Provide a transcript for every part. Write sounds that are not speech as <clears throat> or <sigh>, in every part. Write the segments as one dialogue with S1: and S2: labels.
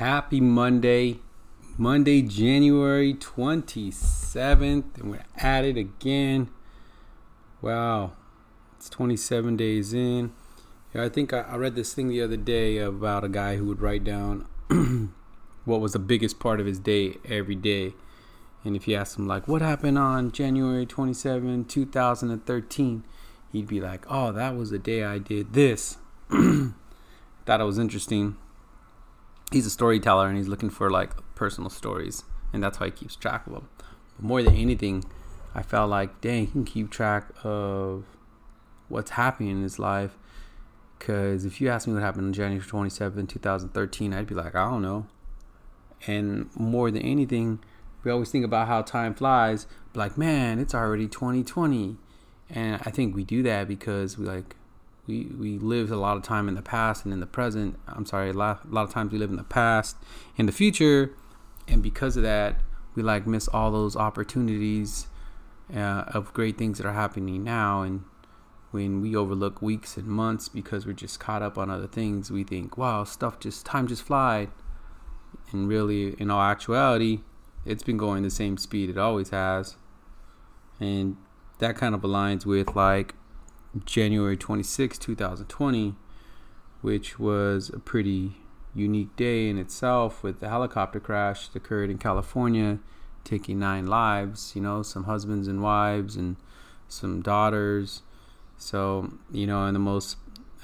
S1: Happy Monday, Monday, January 27th, and we're at it again. Wow, it's 27 days in. Yeah, I think I, I read this thing the other day about a guy who would write down <clears throat> what was the biggest part of his day every day. And if you ask him, like, what happened on January 27, 2013, he'd be like, oh, that was the day I did this. <clears throat> Thought it was interesting he's a storyteller and he's looking for like personal stories, and that's how he keeps track of them. But more than anything, I felt like, dang, he can keep track of what's happening in his life. Because if you ask me what happened on January 27, 2013, I'd be like, I don't know. And more than anything, we always think about how time flies. Like, man, it's already 2020. And I think we do that because we like we we live a lot of time in the past and in the present. I'm sorry, a lot, a lot of times we live in the past, in the future, and because of that, we like miss all those opportunities uh, of great things that are happening now. And when we overlook weeks and months because we're just caught up on other things, we think, "Wow, stuff just time just flied," and really, in all actuality, it's been going the same speed it always has, and that kind of aligns with like January 26, 2020, which was a pretty unique day in itself with the helicopter crash that occurred in California, taking nine lives, you know, some husbands and wives and some daughters. So, you know, and the most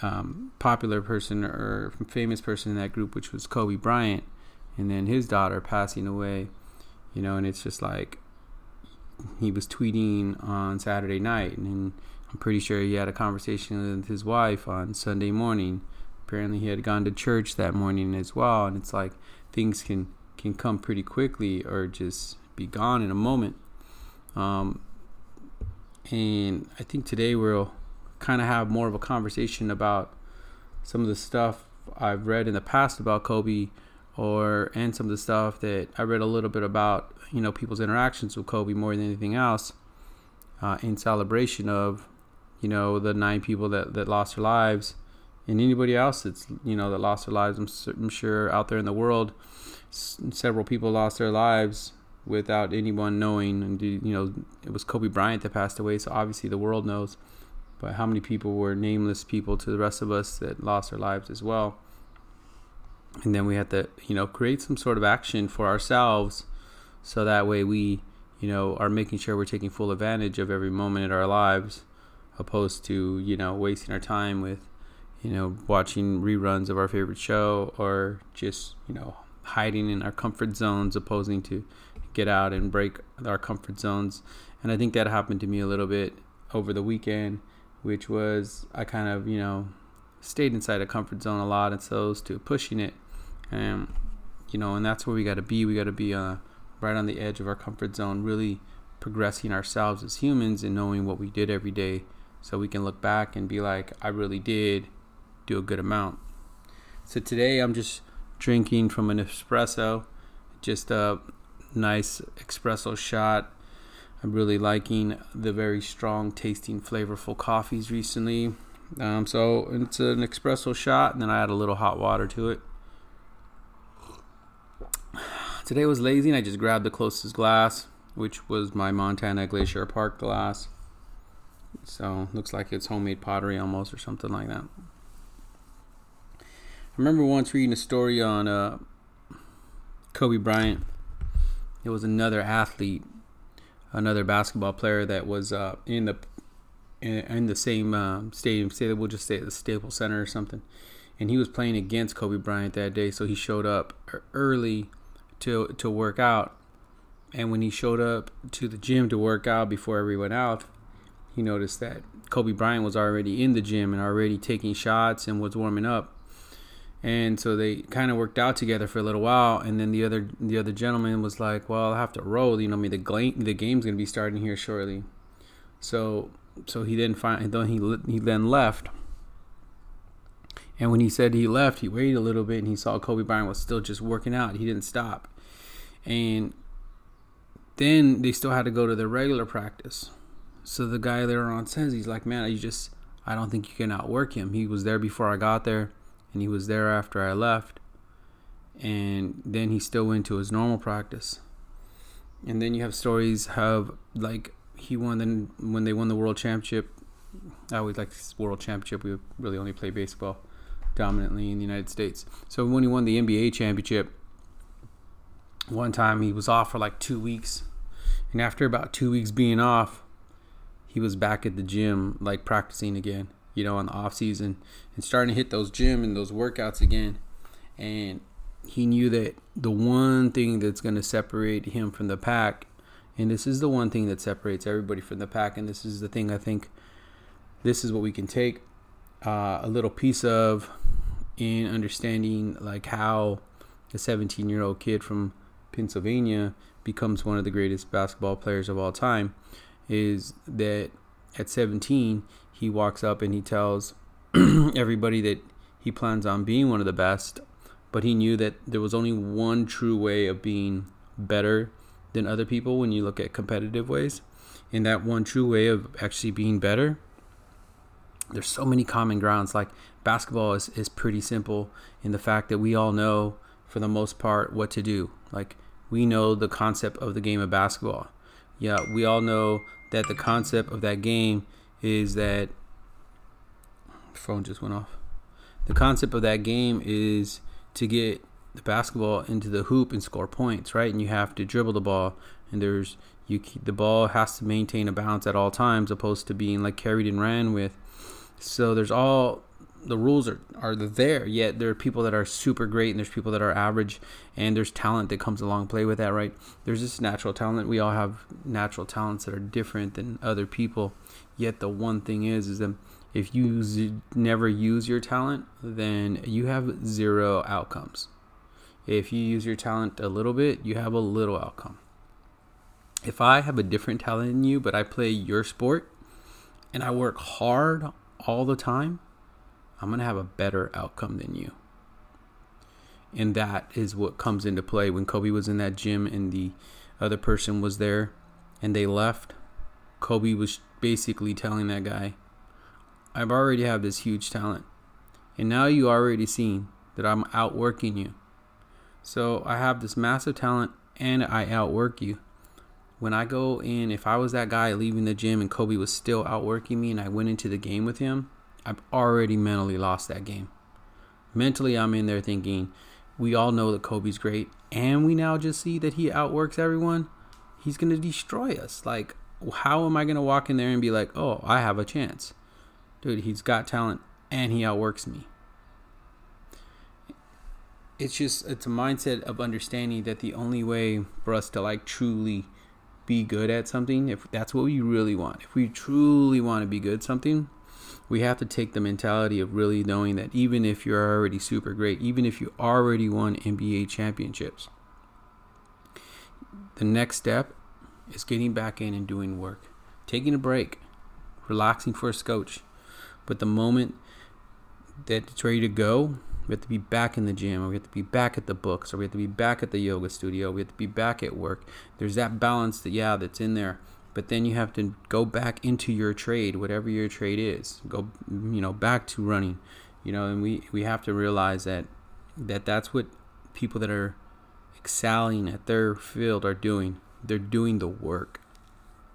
S1: um, popular person or famous person in that group, which was Kobe Bryant, and then his daughter passing away, you know, and it's just like he was tweeting on Saturday night and I'm pretty sure he had a conversation with his wife on Sunday morning. Apparently, he had gone to church that morning as well, and it's like things can can come pretty quickly or just be gone in a moment. Um, and I think today we'll kind of have more of a conversation about some of the stuff I've read in the past about Kobe, or and some of the stuff that I read a little bit about, you know, people's interactions with Kobe more than anything else, uh, in celebration of you know the nine people that, that lost their lives. And anybody else that's you know that lost their lives I'm, I'm sure out there in the world s- several people lost their lives without anyone knowing. And you know it was kobe bryant that passed away so obviously the world knows. But how many people were nameless people to the rest of us that lost their lives as well? And then we have to you know create some sort of action for ourselves so that way we you know are making sure we're taking full advantage of every moment in our lives opposed to you know wasting our time with you know watching reruns of our favorite show or just you know hiding in our comfort zones opposing to get out and break our comfort zones. And i think that happened to me a little bit over the weekend which was i kind of you know stayed inside a comfort zone a lot and so to pushing it. And you know and that's where we got to be. We got to be uh, right on the edge of our comfort zone really progressing ourselves as humans and knowing what we did every day so we can look back and be like, I really did do a good amount. So today I'm just drinking from an espresso, just a nice espresso shot. I'm really liking the very strong tasting, flavorful coffees recently. Um, so it's an espresso shot, and then I add a little hot water to it. Today was lazy, and I just grabbed the closest glass, which was my Montana Glacier Park glass. So looks like it's homemade pottery almost or something like that. I remember once reading a story on uh, Kobe Bryant. It was another athlete, another basketball player that was uh, in the in, in the same uh, stadium. Say that we'll just say at the Staples Center or something, and he was playing against Kobe Bryant that day. So he showed up early to to work out, and when he showed up to the gym to work out before everyone else, he noticed that Kobe Bryant was already in the gym and already taking shots and was warming up. And so they kind of worked out together for a little while, and then the other the other gentleman was like, "Well, I have to roll. You know, I mean the the game's gonna be starting here shortly." So so he then find then he he then left. And when he said he left, he waited a little bit and he saw Kobe Bryant was still just working out. He didn't stop. And then they still had to go to their regular practice. So the guy there on says he's like, man, you just I don't think you can outwork him. He was there before I got there, and he was there after I left. and then he still went to his normal practice. And then you have stories of like he won then when they won the world championship. I always like this world championship. We really only play baseball dominantly in the United States. So when he won the NBA championship, one time he was off for like two weeks, and after about two weeks being off, he was back at the gym like practicing again. You know, in the off season and starting to hit those gym and those workouts again, and he knew that the one thing that's going to separate him from the pack, and this is the one thing that separates everybody from the pack, and this is the thing I think this is what we can take uh, a little piece of in understanding like how a 17 year old kid from Pennsylvania becomes one of the greatest basketball players of all time is that at 17 he walks up and he tells <clears throat> everybody that he plans on being one of the best but he knew that there was only one true way of being better than other people when you look at competitive ways and that one true way of actually being better there's so many common grounds. Like basketball is, is pretty simple in the fact that we all know, for the most part, what to do. Like we know the concept of the game of basketball. Yeah, we all know that the concept of that game is that phone just went off. The concept of that game is to get the basketball into the hoop and score points, right? And you have to dribble the ball, and there's you keep, the ball has to maintain a balance at all times, opposed to being like carried and ran with so there's all the rules are, are there, yet there are people that are super great and there's people that are average and there's talent that comes along play with that, right? There's this natural talent. We all have natural talents that are different than other people. Yet the one thing is is that if you z- never use your talent, then you have zero outcomes. If you use your talent a little bit, you have a little outcome. If I have a different talent than you, but I play your sport and I work hard all the time, I'm going to have a better outcome than you. And that is what comes into play when Kobe was in that gym and the other person was there and they left. Kobe was basically telling that guy, I've already have this huge talent. And now you already seen that I'm outworking you. So I have this massive talent and I outwork you when I go in, if I was that guy leaving the gym and Kobe was still outworking me and I went into the game with him, I've already mentally lost that game. Mentally, I'm in there thinking, we all know that Kobe's great, and we now just see that he outworks everyone. He's going to destroy us. Like, how am I going to walk in there and be like, oh, I have a chance? Dude, he's got talent and he outworks me. It's just, it's a mindset of understanding that the only way for us to like truly be good at something, if that's what we really want, if we truly want to be good at something, we have to take the mentality of really knowing that even if you're already super great, even if you already won NBA championships, the next step is getting back in and doing work, taking a break, relaxing for a scotch. But the moment that it's ready to go, we have to be back in the gym, or we have to be back at the books, or we have to be back at the yoga studio, we have to be back at work. There's that balance that, yeah, that's in there. But then you have to go back into your trade, whatever your trade is. Go, you know, back to running, you know, and we, we have to realize that, that that's what people that are excelling at their field are doing. They're doing the work.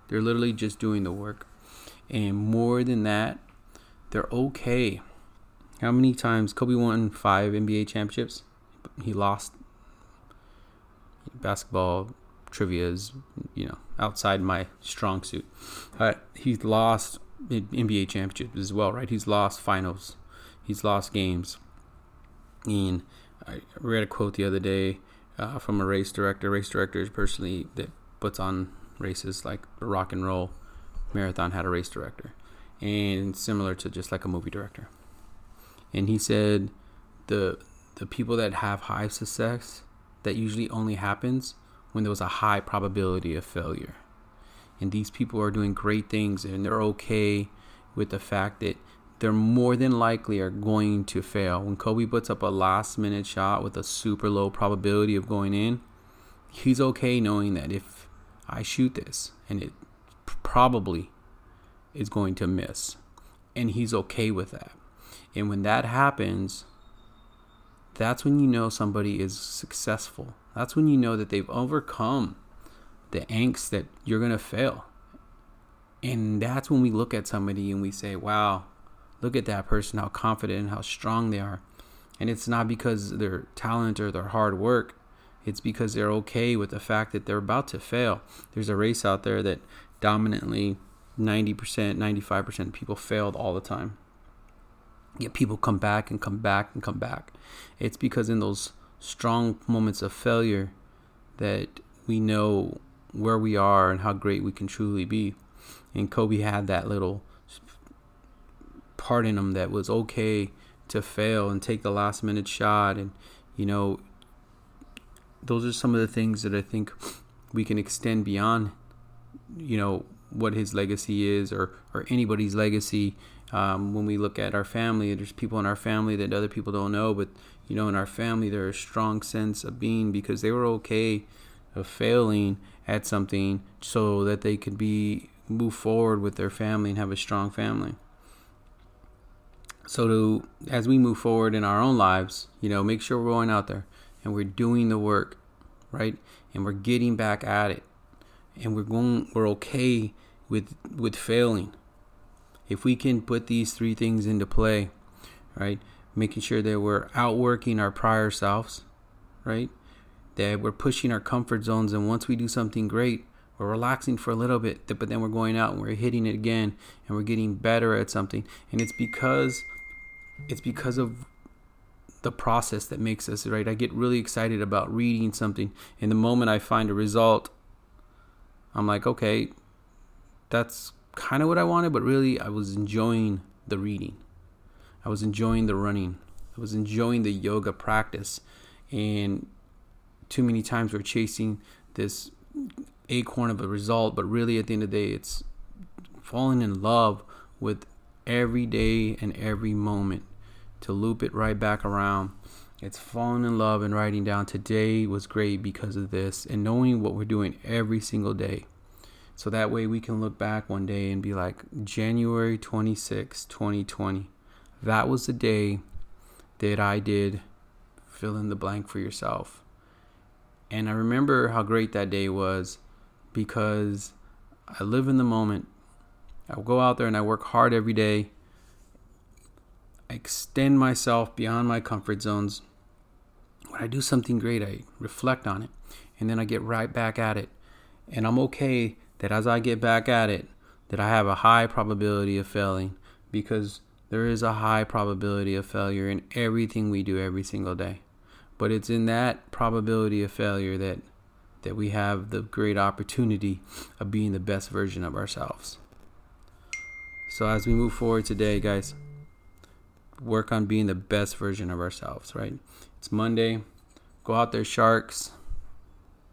S1: They're literally just doing the work. And more than that, they're okay how many times Kobe won five NBA championships? He lost. Basketball trivia is, you know, outside my strong suit. Uh, he's lost NBA championships as well, right? He's lost finals. He's lost games. And I read a quote the other day uh, from a race director. Race directors personally that puts on races like the rock and roll marathon had a race director, and similar to just like a movie director and he said the the people that have high success that usually only happens when there was a high probability of failure. And these people are doing great things and they're okay with the fact that they're more than likely are going to fail. When kobe puts up a last minute shot with a super low probability of going in he's okay knowing that if i shoot this and it probably is going to miss. And he's okay with that and when that happens, that's when you know somebody is successful. That's when you know that they've overcome the angst that you're going to fail. And that's when we look at somebody and we say, wow, look at that person, how confident and how strong they are. And it's not because their talent or their hard work, it's because they're okay with the fact that they're about to fail. There's a race out there that dominantly 90%, 95% of people failed all the time. Yet people come back and come back and come back. It's because in those strong moments of failure that we know where we are and how great we can truly be. And Kobe had that little part in him that was okay to fail and take the last minute shot. And, you know, those are some of the things that I think we can extend beyond, you know, what his legacy is or, or anybody's legacy. Um, when we look at our family, there's people in our family that other people don't know, but you know, in our family, there's a strong sense of being because they were okay of failing at something so that they could be move forward with their family and have a strong family. So to as we move forward in our own lives, you know, make sure we're going out there and we're doing the work, right? And we're getting back at it. And we're going we're okay with with failing. If we can put these three things into play, right? Making sure that we're outworking our prior selves, right? that we're pushing our comfort zones and once we do something great we're relaxing for a little bit but then we're going out and we're hitting it again and we're getting better at something and it's because it's because of the process that makes us right i get really excited about reading something and the moment i find a result i'm like okay that's kind of what i wanted but really i was enjoying the reading i was enjoying the running i was enjoying the yoga practice and too many times we're chasing this acorn of a result, but really at the end of the day, it's falling in love with every day and every moment to loop it right back around. It's falling in love and writing down today was great because of this and knowing what we're doing every single day. So that way we can look back one day and be like, January 26, 2020. That was the day that I did fill in the blank for yourself. And I remember how great that day was because I live in the moment. I go out there and I work hard every day. I extend myself beyond my comfort zones. When I do something great, I reflect on it and then I get right back at it. And I'm okay that as I get back at it, that I have a high probability of failing because there is a high probability of failure in everything we do every single day. But it's in that probability of failure that that we have the great opportunity of being the best version of ourselves. So as we move forward today, guys, work on being the best version of ourselves, right? It's Monday. Go out there, sharks.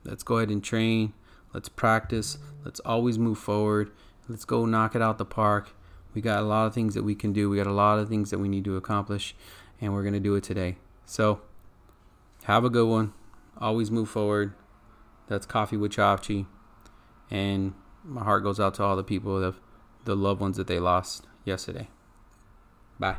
S1: Let's go ahead and train. Let's practice. Let's always move forward. Let's go knock it out the park. We got a lot of things that we can do. We got a lot of things that we need to accomplish, and we're going to do it today. So, have a good one. Always move forward. That's Coffee with Chachi. And my heart goes out to all the people, the, the loved ones that they lost yesterday. Bye.